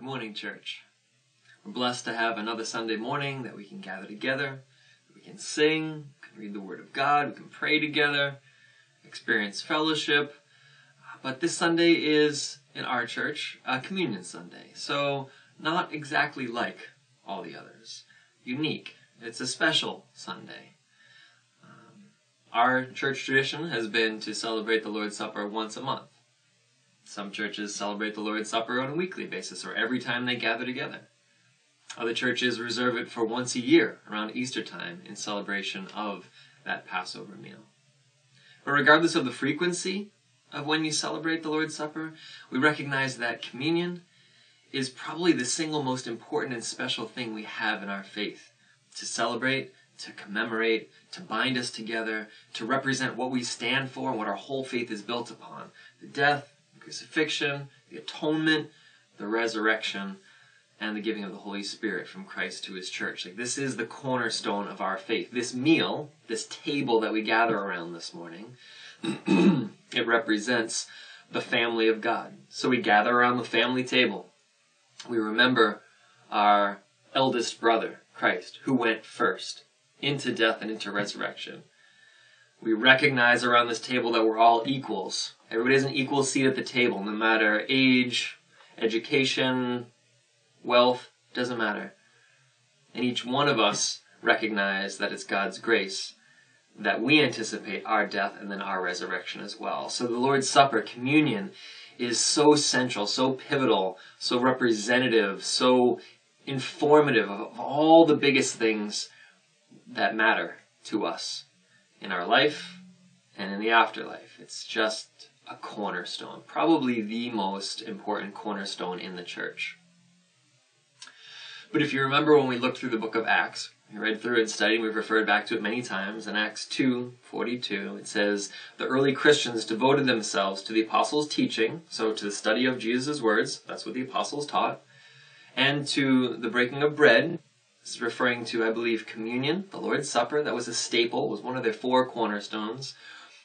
Good morning, church. We're blessed to have another Sunday morning that we can gather together, we can sing, we can read the Word of God, we can pray together, experience fellowship. But this Sunday is, in our church, a communion Sunday. So, not exactly like all the others. Unique. It's a special Sunday. Um, our church tradition has been to celebrate the Lord's Supper once a month. Some churches celebrate the Lord's Supper on a weekly basis or every time they gather together. Other churches reserve it for once a year around Easter time in celebration of that Passover meal. But regardless of the frequency of when you celebrate the Lord's Supper, we recognize that communion is probably the single most important and special thing we have in our faith. To celebrate, to commemorate, to bind us together, to represent what we stand for and what our whole faith is built upon. The death, crucifixion, the atonement, the resurrection, and the giving of the Holy Spirit from Christ to his church. Like this is the cornerstone of our faith. This meal, this table that we gather around this morning, it represents the family of God. So we gather around the family table. We remember our eldest brother, Christ, who went first into death and into resurrection. We recognize around this table that we're all equals. Everybody has an equal seat at the table, no matter age, education, wealth, doesn't matter. And each one of us recognize that it's God's grace that we anticipate our death and then our resurrection as well. So the Lord's Supper, communion, is so central, so pivotal, so representative, so informative of all the biggest things that matter to us in our life and in the afterlife. It's just a cornerstone, probably the most important cornerstone in the church. But if you remember when we looked through the book of Acts, we read through it and studied, we've referred back to it many times. In Acts 2 42, it says, The early Christians devoted themselves to the apostles' teaching, so to the study of Jesus' words, that's what the apostles taught, and to the breaking of bread, this is referring to, I believe, communion, the Lord's Supper. That was a staple, was one of their four cornerstones.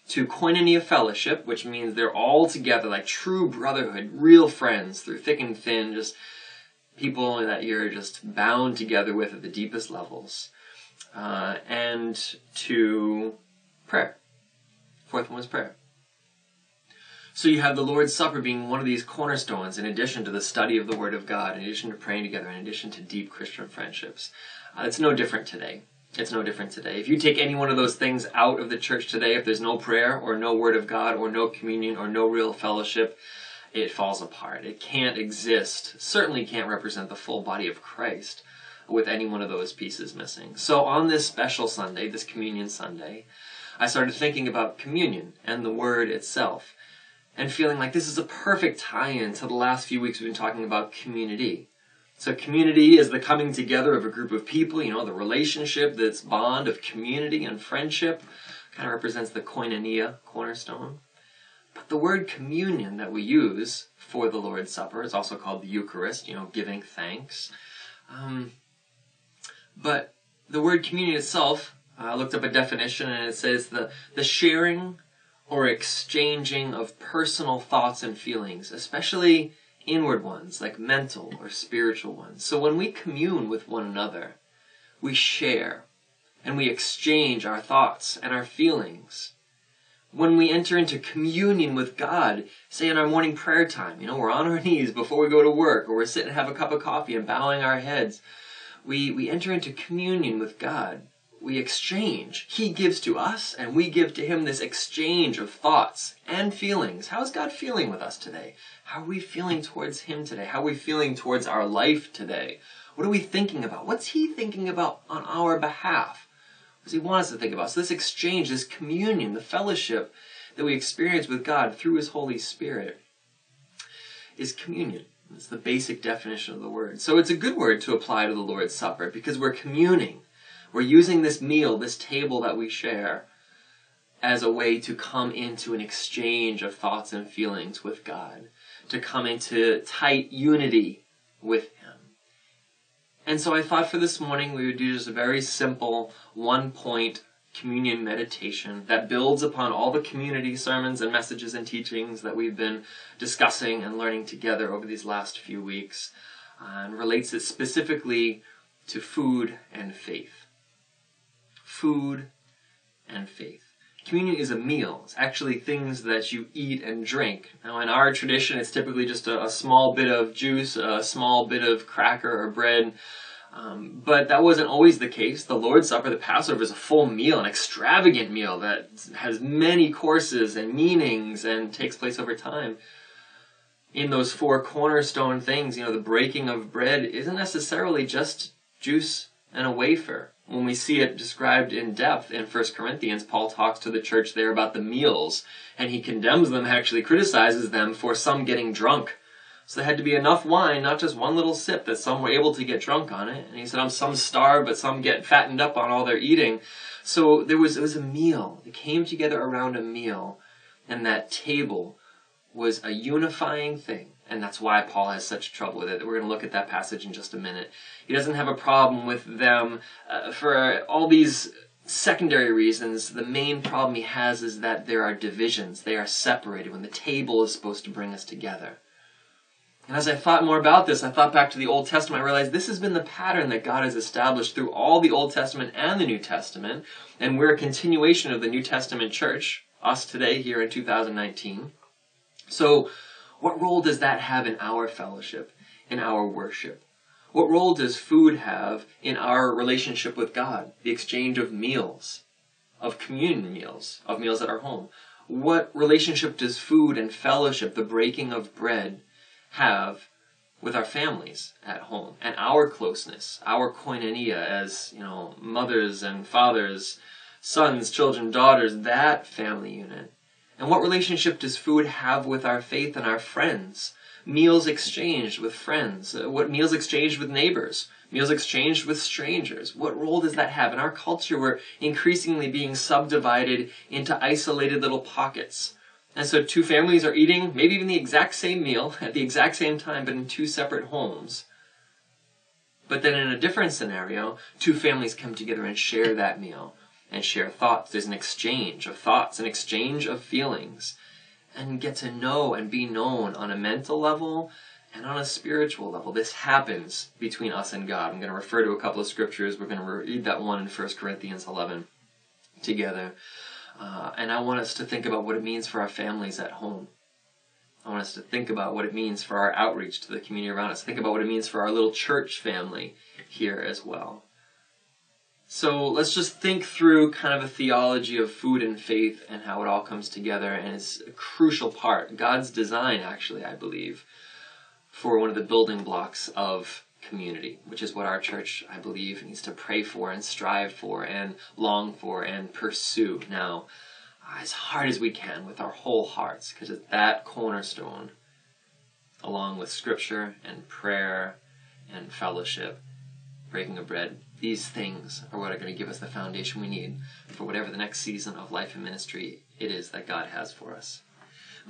To koinonia fellowship, which means they're all together, like true brotherhood, real friends through thick and thin, just people that you're just bound together with at the deepest levels. Uh, and to prayer. Fourth one was prayer. So you have the Lord's Supper being one of these cornerstones in addition to the study of the Word of God, in addition to praying together, in addition to deep Christian friendships. Uh, it's no different today. It's no different today. If you take any one of those things out of the church today, if there's no prayer or no Word of God or no communion or no real fellowship, it falls apart. It can't exist, certainly can't represent the full body of Christ with any one of those pieces missing. So on this special Sunday, this Communion Sunday, I started thinking about communion and the Word itself and feeling like this is a perfect tie-in to the last few weeks we've been talking about community. So community is the coming together of a group of people, you know, the relationship, this bond of community and friendship kind of represents the koinonia cornerstone. But the word communion that we use for the Lord's Supper is also called the Eucharist, you know, giving thanks. Um, but the word communion itself, I looked up a definition and it says the, the sharing or exchanging of personal thoughts and feelings, especially inward ones, like mental or spiritual ones. So when we commune with one another, we share and we exchange our thoughts and our feelings. When we enter into communion with God, say in our morning prayer time, you know, we're on our knees before we go to work, or we're sitting and have a cup of coffee and bowing our heads, we, we enter into communion with God we exchange. He gives to us, and we give to Him this exchange of thoughts and feelings. How is God feeling with us today? How are we feeling towards Him today? How are we feeling towards our life today? What are we thinking about? What's He thinking about on our behalf? What does He want us to think about? So, this exchange, this communion, the fellowship that we experience with God through His Holy Spirit is communion. It's the basic definition of the word. So, it's a good word to apply to the Lord's Supper because we're communing we're using this meal, this table that we share, as a way to come into an exchange of thoughts and feelings with God, to come into tight unity with Him. And so I thought for this morning we would do just a very simple one point communion meditation that builds upon all the community sermons and messages and teachings that we've been discussing and learning together over these last few weeks. uh, and relates it specifically to food and faith. Food and faith. Communion is a meal. It's actually things that you eat and drink. Now, in our tradition, it's typically just a, a small bit of juice, a small bit of cracker or bread. Um, but that wasn't always the case. The Lord's Supper, the Passover, is a full meal, an extravagant meal that has many courses and meanings and takes place over time. In those four cornerstone things, you know, the breaking of bread isn't necessarily just juice and a wafer when we see it described in depth in 1 Corinthians, Paul talks to the church there about the meals, and he condemns them, actually criticizes them for some getting drunk. So there had to be enough wine, not just one little sip, that some were able to get drunk on it. And he said, "I'm some starve, but some get fattened up on all their eating. So there was, it was a meal. They came together around a meal, and that table was a unifying thing. And that's why Paul has such trouble with it. We're going to look at that passage in just a minute. He doesn't have a problem with them uh, for all these secondary reasons. The main problem he has is that there are divisions. They are separated when the table is supposed to bring us together. And as I thought more about this, I thought back to the Old Testament. I realized this has been the pattern that God has established through all the Old Testament and the New Testament. And we're a continuation of the New Testament church, us today here in 2019. So, what role does that have in our fellowship, in our worship? What role does food have in our relationship with God? The exchange of meals, of communion meals, of meals at our home. What relationship does food and fellowship, the breaking of bread, have with our families at home and our closeness, our koinonia as, you know, mothers and fathers, sons, children, daughters, that family unit? And what relationship does food have with our faith and our friends? Meals exchanged with friends. Uh, what meals exchanged with neighbors? Meals exchanged with strangers. What role does that have? In our culture, we're increasingly being subdivided into isolated little pockets. And so two families are eating maybe even the exact same meal at the exact same time, but in two separate homes. But then in a different scenario, two families come together and share that meal and share thoughts. There's an exchange of thoughts, an exchange of feelings, and get to know and be known on a mental level and on a spiritual level. This happens between us and God. I'm going to refer to a couple of scriptures. We're going to read that one in 1 Corinthians 11 together. Uh, and I want us to think about what it means for our families at home. I want us to think about what it means for our outreach to the community around us. Think about what it means for our little church family here as well. So let's just think through kind of a theology of food and faith and how it all comes together. And it's a crucial part, God's design, actually, I believe, for one of the building blocks of community, which is what our church, I believe, needs to pray for and strive for and long for and pursue now uh, as hard as we can with our whole hearts, because it's that cornerstone, along with scripture and prayer and fellowship, breaking of bread, these things are what are going to give us the foundation we need for whatever the next season of life and ministry it is that God has for us.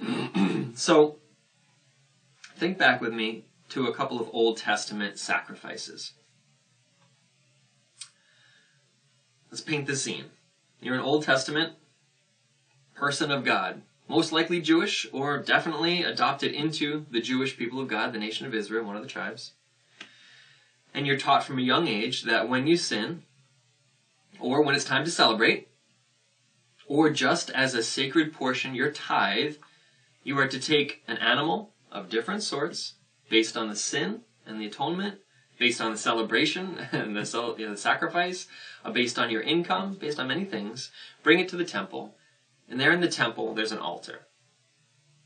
so, think back with me to a couple of Old Testament sacrifices. Let's paint the scene. You're an Old Testament person of God, most likely Jewish or definitely adopted into the Jewish people of God, the nation of Israel, one of the tribes and you're taught from a young age that when you sin, or when it's time to celebrate, or just as a sacred portion, your tithe, you are to take an animal of different sorts based on the sin and the atonement, based on the celebration and the, you know, the sacrifice, uh, based on your income, based on many things, bring it to the temple. And there in the temple, there's an altar.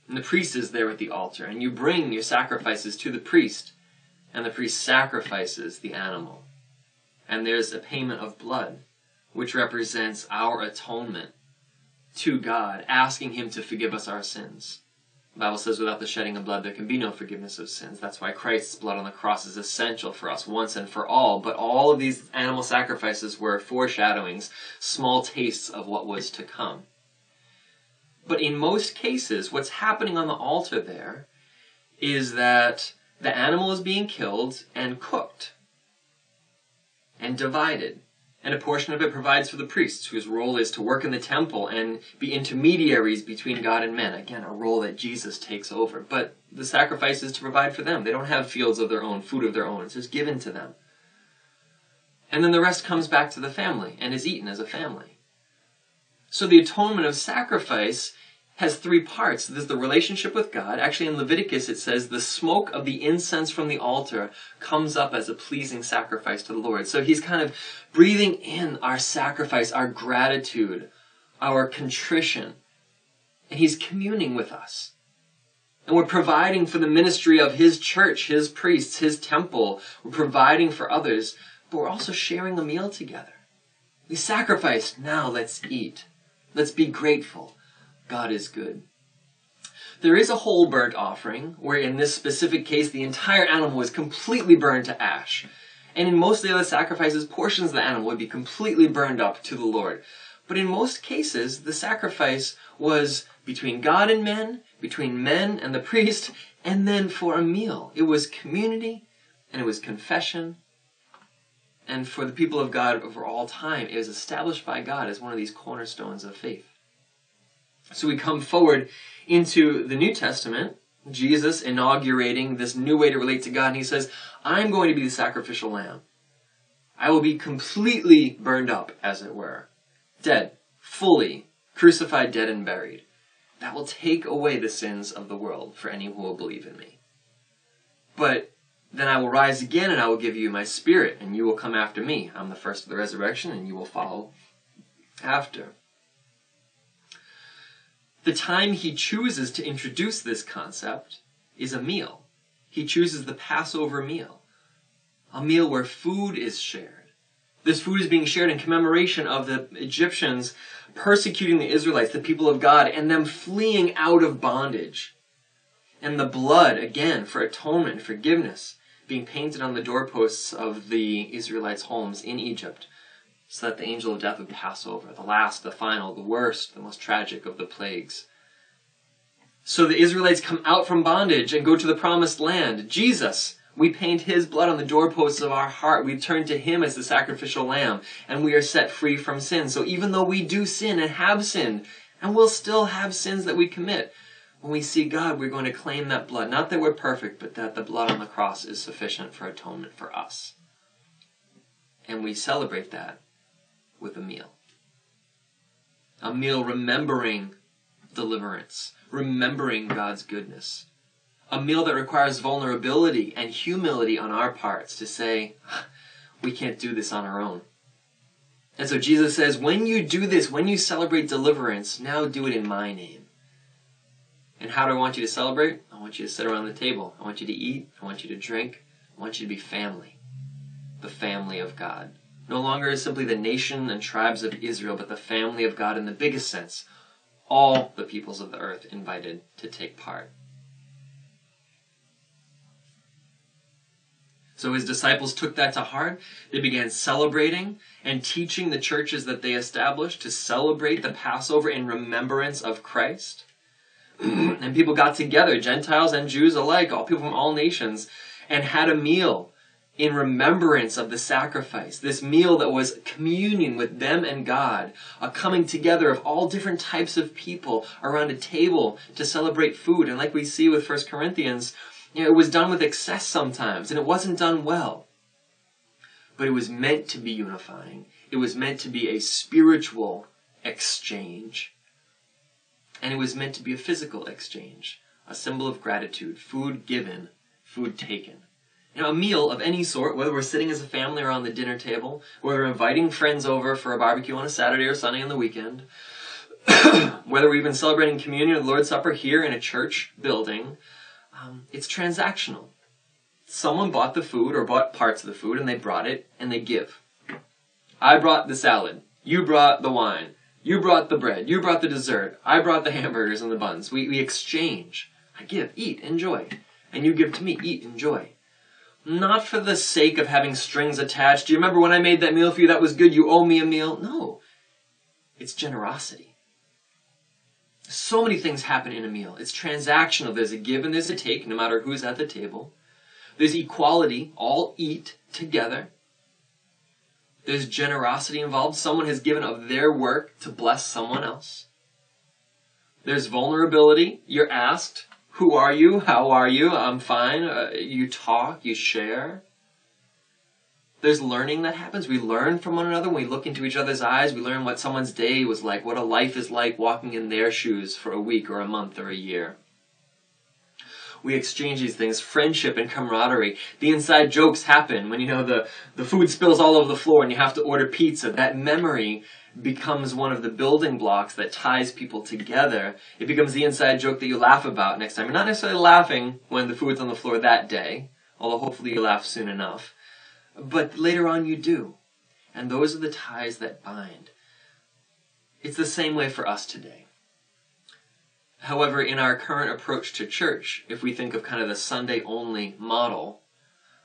And the priest is there at the altar, and you bring your sacrifices to the priest and the priest sacrifices the animal. And there's a payment of blood, which represents our atonement to God, asking Him to forgive us our sins. The Bible says without the shedding of blood there can be no forgiveness of sins. That's why Christ's blood on the cross is essential for us once and for all. But all of these animal sacrifices were foreshadowings, small tastes of what was to come. But in most cases, what's happening on the altar there is that the animal is being killed and cooked and divided. And a portion of it provides for the priests, whose role is to work in the temple and be intermediaries between God and men. Again, a role that Jesus takes over. But the sacrifice is to provide for them. They don't have fields of their own, food of their own. It's just given to them. And then the rest comes back to the family and is eaten as a family. So the atonement of sacrifice has three parts. There's the relationship with God. Actually, in Leviticus, it says the smoke of the incense from the altar comes up as a pleasing sacrifice to the Lord. So he's kind of breathing in our sacrifice, our gratitude, our contrition. And he's communing with us. And we're providing for the ministry of his church, his priests, his temple. We're providing for others, but we're also sharing a meal together. We sacrificed, now let's eat. Let's be grateful. God is good. There is a whole burnt offering, where in this specific case the entire animal was completely burned to ash. And in most of the other sacrifices, portions of the animal would be completely burned up to the Lord. But in most cases, the sacrifice was between God and men, between men and the priest, and then for a meal. It was community, and it was confession. And for the people of God over all time, it was established by God as one of these cornerstones of faith. So we come forward into the New Testament, Jesus inaugurating this new way to relate to God, and he says, I'm going to be the sacrificial lamb. I will be completely burned up, as it were, dead, fully, crucified, dead, and buried. That will take away the sins of the world for any who will believe in me. But then I will rise again and I will give you my spirit, and you will come after me. I'm the first of the resurrection, and you will follow after the time he chooses to introduce this concept is a meal. He chooses the Passover meal, a meal where food is shared. This food is being shared in commemoration of the Egyptians persecuting the Israelites, the people of God, and them fleeing out of bondage. And the blood, again, for atonement, forgiveness, being painted on the doorposts of the Israelites' homes in Egypt so that the angel of death would pass over, the last, the final, the worst, the most tragic of the plagues. So the Israelites come out from bondage and go to the promised land. Jesus, we paint his blood on the doorposts of our heart. We turn to him as the sacrificial lamb, and we are set free from sin. So even though we do sin and have sinned, and we'll still have sins that we commit, when we see God, we're going to claim that blood. Not that we're perfect, but that the blood on the cross is sufficient for atonement for us. And we celebrate that with a meal. A meal remembering deliverance, remembering God's goodness. A meal that requires vulnerability and humility on our parts to say, we can't do this on our own. And so Jesus says, when you do this, when you celebrate deliverance, now do it in my name. And how do I want you to celebrate? I want you to sit around the table. I want you to eat. I want you to drink. I want you to be family. The family of God no longer is simply the nation and tribes of Israel, but the family of God in the biggest sense. All the peoples of the earth invited to take part. So his disciples took that to heart. They began celebrating and teaching the churches that they established to celebrate the Passover in remembrance of Christ. and people got together, Gentiles and Jews alike, all people from all nations, and had a meal in remembrance of the sacrifice, this meal that was communion with them and God, a coming together of all different types of people around a table to celebrate food. And like we see with 1 Corinthians, you know, it was done with excess sometimes, and it wasn't done well. But it was meant to be unifying. It was meant to be a spiritual exchange. And it was meant to be a physical exchange, a symbol of gratitude, food given, food taken. A meal of any sort, whether we're sitting as a family around the dinner table, whether we're inviting friends over for a barbecue on a Saturday or Sunday on the weekend, whether we've been celebrating communion or the Lord's Supper here in a church building, um, it's transactional. Someone bought the food or bought parts of the food and they brought it and they give. I brought the salad. You brought the wine. You brought the bread. You brought the dessert. I brought the hamburgers and the buns. We, we exchange. I give, eat, enjoy. And you give to me, eat, enjoy not for the sake of having strings attached. Do you remember when I made that meal for you? That was good. You owe me a meal. No. It's generosity. So many things happen in a meal. It's transactional. There's a give and there's a take, no matter who's at the table. There's equality. All eat together. There's generosity involved. Someone has given of their work to bless someone else. There's vulnerability. You're asked, Who are you? How are you? I'm fine. Uh, you talk, you share. There's learning that happens. We learn from one another. When we look into each other's eyes, we learn what someone's day was like, what a life is like walking in their shoes for a week or a month or a year. We exchange these things, friendship and camaraderie. The inside jokes happen when you know the, the food spills all over the floor and you have to order pizza. That memory becomes one of the building blocks that ties people together. It becomes the inside joke that you laugh about next time. You're not necessarily laughing when the food's on the floor that day, although hopefully you laugh soon enough. But later on you do. And those are the ties that bind. It's the same way for us today. However, in our current approach to church, if we think of kind of the Sunday only model,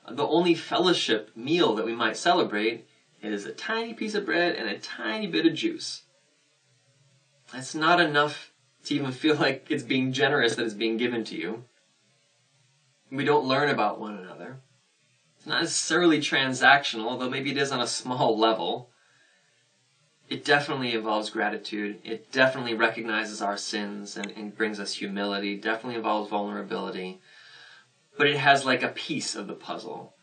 the only fellowship meal that we might celebrate is a tiny piece of bread and a tiny bit of juice. That's not enough to even feel like it's being generous that it's being given to you. We don't learn about one another. It's not necessarily transactional, although maybe it is on a small level. It definitely involves gratitude. It definitely recognizes our sins and, and brings us humility. Definitely involves vulnerability. But it has like a piece of the puzzle.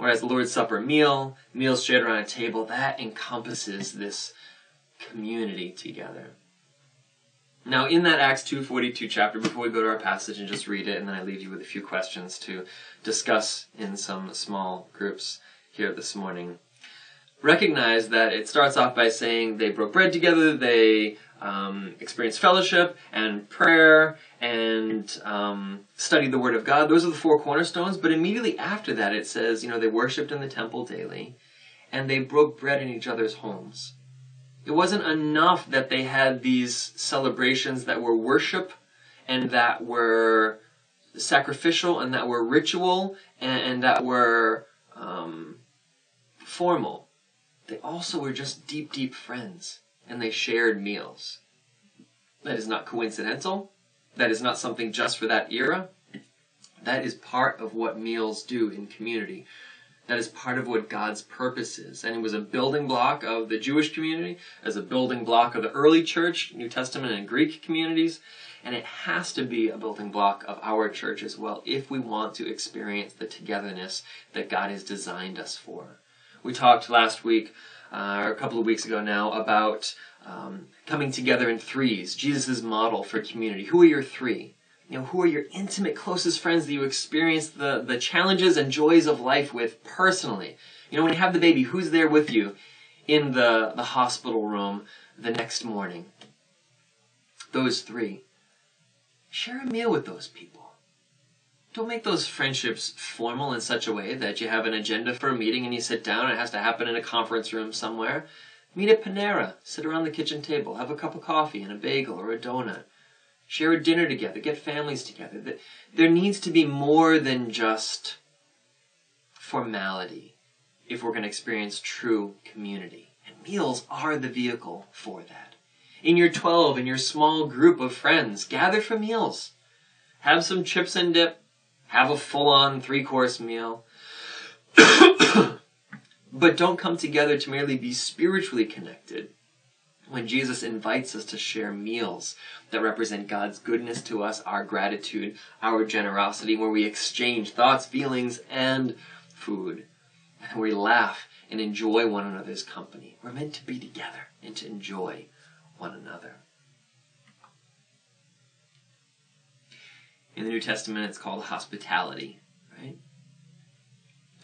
Whereas the Lord's Supper meal, meals shared around a table, that encompasses this community together. Now, in that Acts 2.42 chapter, before we go to our passage and just read it, and then I leave you with a few questions to discuss in some small groups here this morning, recognize that it starts off by saying they broke bread together, they um, experienced fellowship and prayer and um, studied the Word of God. Those are the four cornerstones. But immediately after that, it says, you know, they worshipped in the temple daily and they broke bread in each other's homes. It wasn't enough that they had these celebrations that were worship and that were sacrificial and that were ritual and, and that were um, formal. They also were just deep, deep friends and they shared meals. That is not coincidental. That is not something just for that era. That is part of what meals do in community. That is part of what God's purpose is. And it was a building block of the Jewish community, as a building block of the early church, New Testament and Greek communities. And it has to be a building block of our church as well if we want to experience the togetherness that God has designed us for. We talked last week, uh, a couple of weeks ago now, about um, coming together in threes, Jesus' model for community. Who are your three? you know, who are your intimate, closest friends that you experience the, the challenges and joys of life with personally? You know, when you have the baby, who's there with you in the, the hospital room the next morning? Those three. Share a meal with those people. Don't make those friendships formal in such a way that you have an agenda for a meeting and you sit down and it has to happen in a conference room somewhere. Meet at Panera, sit around the kitchen table, have a cup of coffee and a bagel or a donut share a dinner together, get families together. There needs to be more than just formality if we're going to experience true community. And meals are the vehicle for that. In your 12, in your small group of friends, gather for meals. Have some chips and dip. Have a full on three course meal. but don't come together to merely be spiritually connected when Jesus invites us to share meals that represent God's goodness to us, our gratitude, our generosity, where we exchange thoughts, feelings, and food. And we laugh and enjoy one another's company. We're meant to be together and to enjoy one another. In the New Testament, it's called hospitality, right?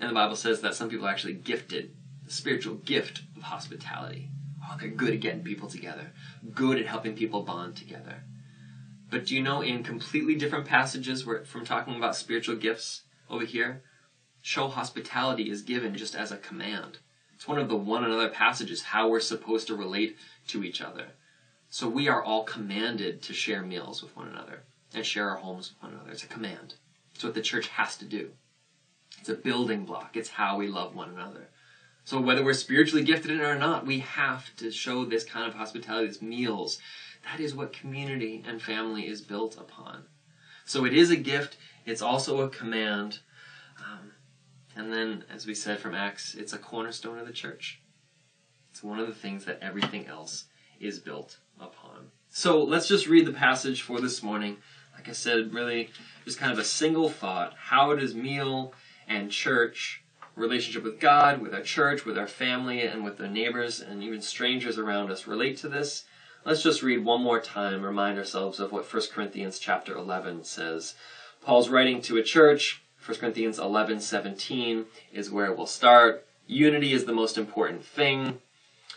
And the Bible says that some people are actually gifted the spiritual gift of hospitality. Oh, they're good at getting people together, good at helping people bond together. But do you know in completely different passages where, from talking about spiritual gifts over here, show hospitality is given just as a command. It's one of the one another passages how we're supposed to relate to each other. So we are all commanded to share meals with one another and share our homes with one another. It's a command. It's what the church has to do. It's a building block. It's how we love one another. So whether we're spiritually gifted in it or not, we have to show this kind of hospitality, these meals. That is what community and family is built upon. So it is a gift. It's also a command. Um, and then, as we said from Acts, it's a cornerstone of the church. It's one of the things that everything else is built upon. So let's just read the passage for this morning. Like I said, really just kind of a single thought. How does meal and church, relationship with God, with our church, with our family, and with the neighbors and even strangers around us relate to this? Let's just read one more time, remind ourselves of what 1 Corinthians chapter 11 says. Paul's writing to a church. 1 Corinthians 11, 17 is where we'll start. Unity is the most important thing.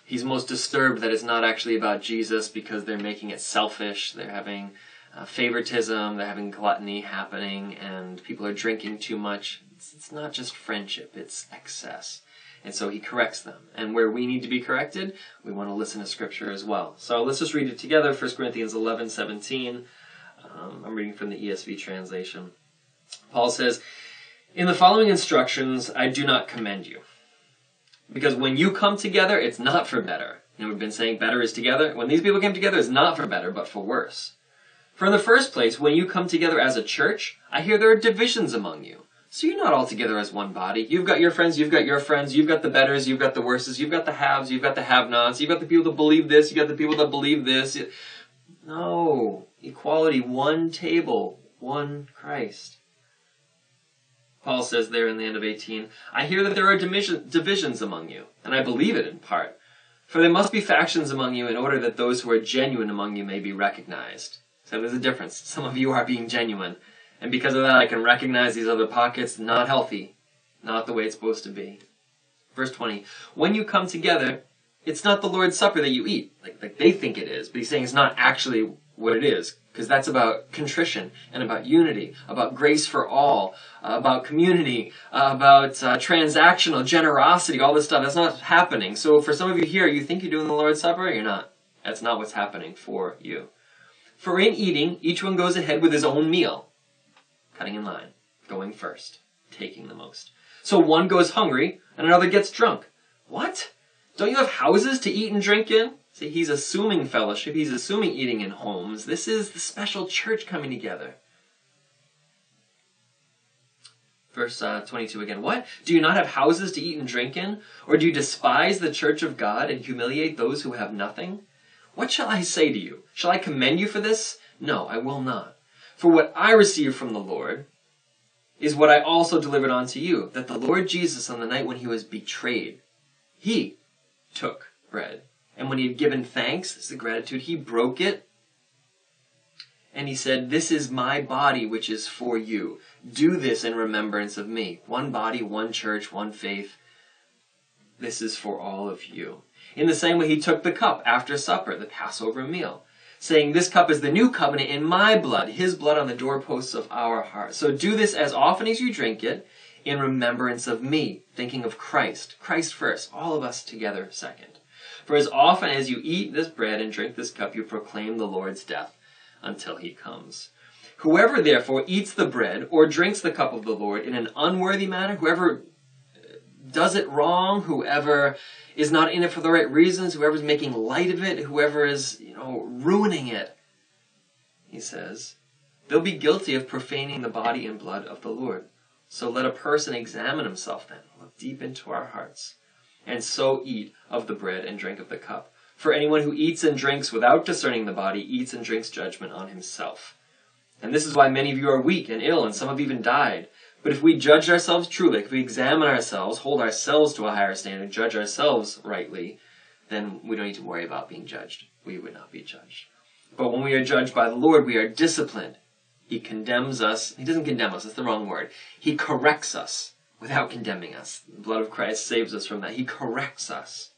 He's most disturbed that it's not actually about Jesus because they're making it selfish. They're having uh, favoritism, they're having gluttony happening, and people are drinking too much. It's, it's not just friendship, it's excess. And so he corrects them. And where we need to be corrected, we want to listen to Scripture as well. So let's just read it together 1 Corinthians 11 17. Um, I'm reading from the ESV translation. Paul says, In the following instructions, I do not commend you. Because when you come together, it's not for better. Know, we've been saying better is together. When these people came together, it's not for better, but for worse. For in the first place, when you come together as a church, I hear there are divisions among you. So you're not all together as one body. You've got your friends, you've got your friends, you've got the betters, you've got the worses, you've got the haves, you've got the have-nots, you've got the people that believe this, you've got the people that believe this. No. Equality, one table, one Christ. Paul says there in the end of 18, I hear that there are divisions among you, and I believe it in part. For there must be factions among you in order that those who are genuine among you may be recognized. So there's a difference. Some of you are being genuine. And because of that, I can recognize these other pockets not healthy, not the way it's supposed to be. Verse 20. When you come together, it's not the Lord's Supper that you eat, like, like they think it is, but he's saying it's not actually what it is, because that's about contrition and about unity, about grace for all, uh, about community, uh, about uh, transactional generosity, all this stuff. That's not happening. So for some of you here, you think you're doing the Lord's Supper, you're not. That's not what's happening for you. For in eating, each one goes ahead with his own meal cutting in line, going first, taking the most. So one goes hungry and another gets drunk. What? Don't you have houses to eat and drink in? See, he's assuming fellowship, he's assuming eating in homes. This is the special church coming together. Verse uh, 22 again. What? Do you not have houses to eat and drink in? Or do you despise the church of God and humiliate those who have nothing? What shall I say to you? Shall I commend you for this? No, I will not. For what I received from the Lord is what I also delivered unto you, that the Lord Jesus, on the night when he was betrayed, he took bread. And when he had given thanks, this is the gratitude, he broke it. And he said, This is my body, which is for you. Do this in remembrance of me. One body, one church, one faith. This is for all of you. In the same way, he took the cup after supper, the Passover meal saying, This cup is the new covenant in my blood, his blood on the doorposts of our hearts. So do this as often as you drink it in remembrance of me, thinking of Christ. Christ first, all of us together second. For as often as you eat this bread and drink this cup, you proclaim the Lord's death until he comes. Whoever therefore eats the bread or drinks the cup of the Lord in an unworthy manner, whoever does it wrong, whoever is not in it for the right reasons, whoever's making light of it, whoever is, you know, ruining it, he says, they'll be guilty of profaning the body and blood of the Lord. So let a person examine himself then, look deep into our hearts, and so eat of the bread and drink of the cup. For anyone who eats and drinks without discerning the body eats and drinks judgment on himself. And this is why many of you are weak and ill, and some have even died. But if we judge ourselves truly, if we examine ourselves, hold ourselves to a higher standard, judge ourselves rightly, then we don't need to worry about being judged. We would not be judged. But when we are judged by the Lord, we are disciplined. He condemns us. He doesn't condemn us, that's the wrong word. He corrects us without condemning us. The blood of Christ saves us from that. He corrects us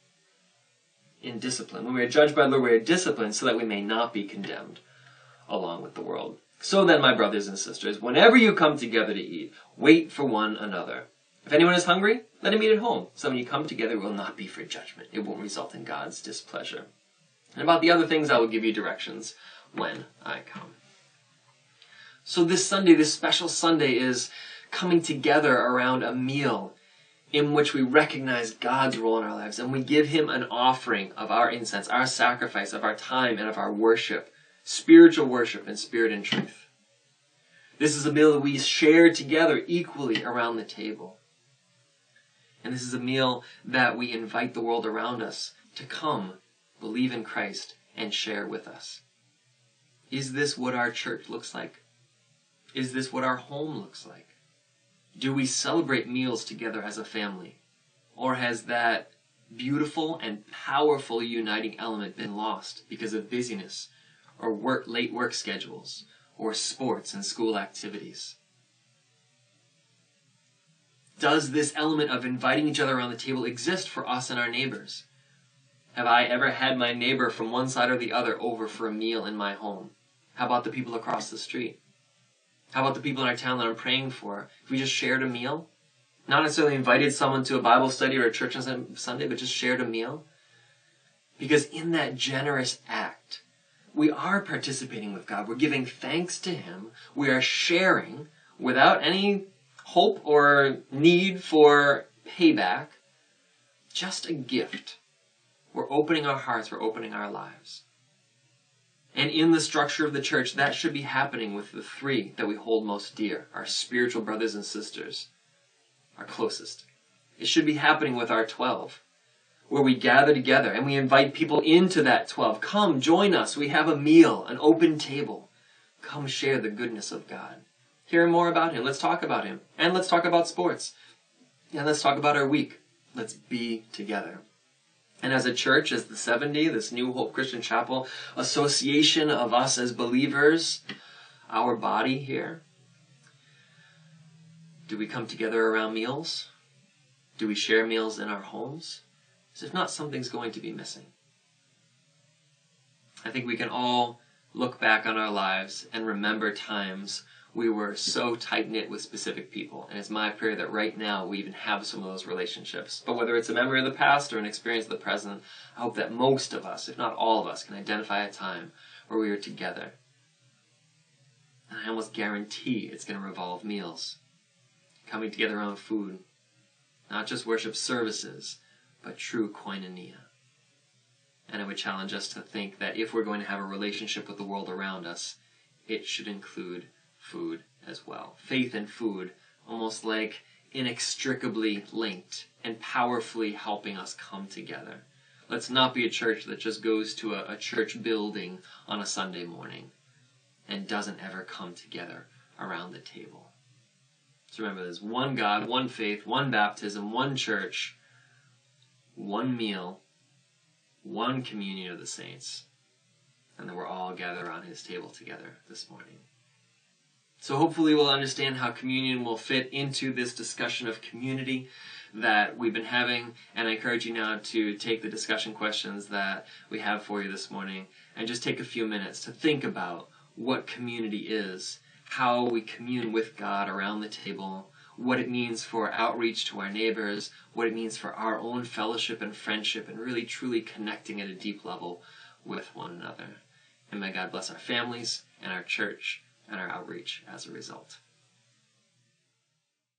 in discipline. When we are judged by the Lord, we are disciplined so that we may not be condemned along with the world. So then, my brothers and sisters, whenever you come together to eat, wait for one another. If anyone is hungry, let him eat at home. So when you come together, it will not be for judgment. It won't result in God's displeasure. And about the other things, I will give you directions when I come. So this Sunday, this special Sunday, is coming together around a meal in which we recognize God's role in our lives and we give Him an offering of our incense, our sacrifice, of our time, and of our worship spiritual worship in spirit and truth. This is a meal that we share together equally around the table. And this is a meal that we invite the world around us to come, believe in Christ, and share with us. Is this what our church looks like? Is this what our home looks like? Do we celebrate meals together as a family? Or has that beautiful and powerful uniting element been lost because of busyness or work, late work schedules or sports and school activities? Does this element of inviting each other around the table exist for us and our neighbors? Have I ever had my neighbor from one side or the other over for a meal in my home? How about the people across the street? How about the people in our town that I'm praying for? If we just shared a meal, not necessarily invited someone to a Bible study or a church on Sunday, but just shared a meal. Because in that generous act, we are participating with God. We're giving thanks to Him. We are sharing without any hope or need for payback. Just a gift. We're opening our hearts, we're opening our lives. And in the structure of the church, that should be happening with the three that we hold most dear our spiritual brothers and sisters, our closest. It should be happening with our 12, where we gather together and we invite people into that 12. Come, join us. We have a meal, an open table. Come share the goodness of God. Hear more about Him. Let's talk about Him. And let's talk about sports. And let's talk about our week. Let's be together. And as a church, as the 70, this New Hope Christian Chapel association of us as believers, our body here, do we come together around meals? Do we share meals in our homes? If not, something's going to be missing. I think we can all look back on our lives and remember times we were so tight knit with specific people. And it's my prayer that right now we even have some of those relationships. But whether it's a memory of the past or an experience of the present, I hope that most of us, if not all of us, can identify a time where we were together. And I almost guarantee it's going to revolve meals, coming together around food, not just worship services, but true koinonia. And I would challenge us to think that if we're going to have a relationship with the world around us, it should include food as well. Faith and food, almost like inextricably linked and powerfully helping us come together. Let's not be a church that just goes to a, a church building on a Sunday morning and doesn't ever come together around the table. So remember, there's one God, one faith, one baptism, one church, one meal, one communion of the saints, and that we're all gathered around his table together this morning. So hopefully we'll understand how communion will fit into this discussion of community that we've been having. And I encourage you now to take the discussion questions that we have for you this morning and just take a few minutes to think about what community is, how we commune with God around the table, what it means for outreach to our neighbors, what it means for our own fellowship and friendship, and really truly connecting at a deep level with one another. And may God bless our families and our church and our outreach as a result.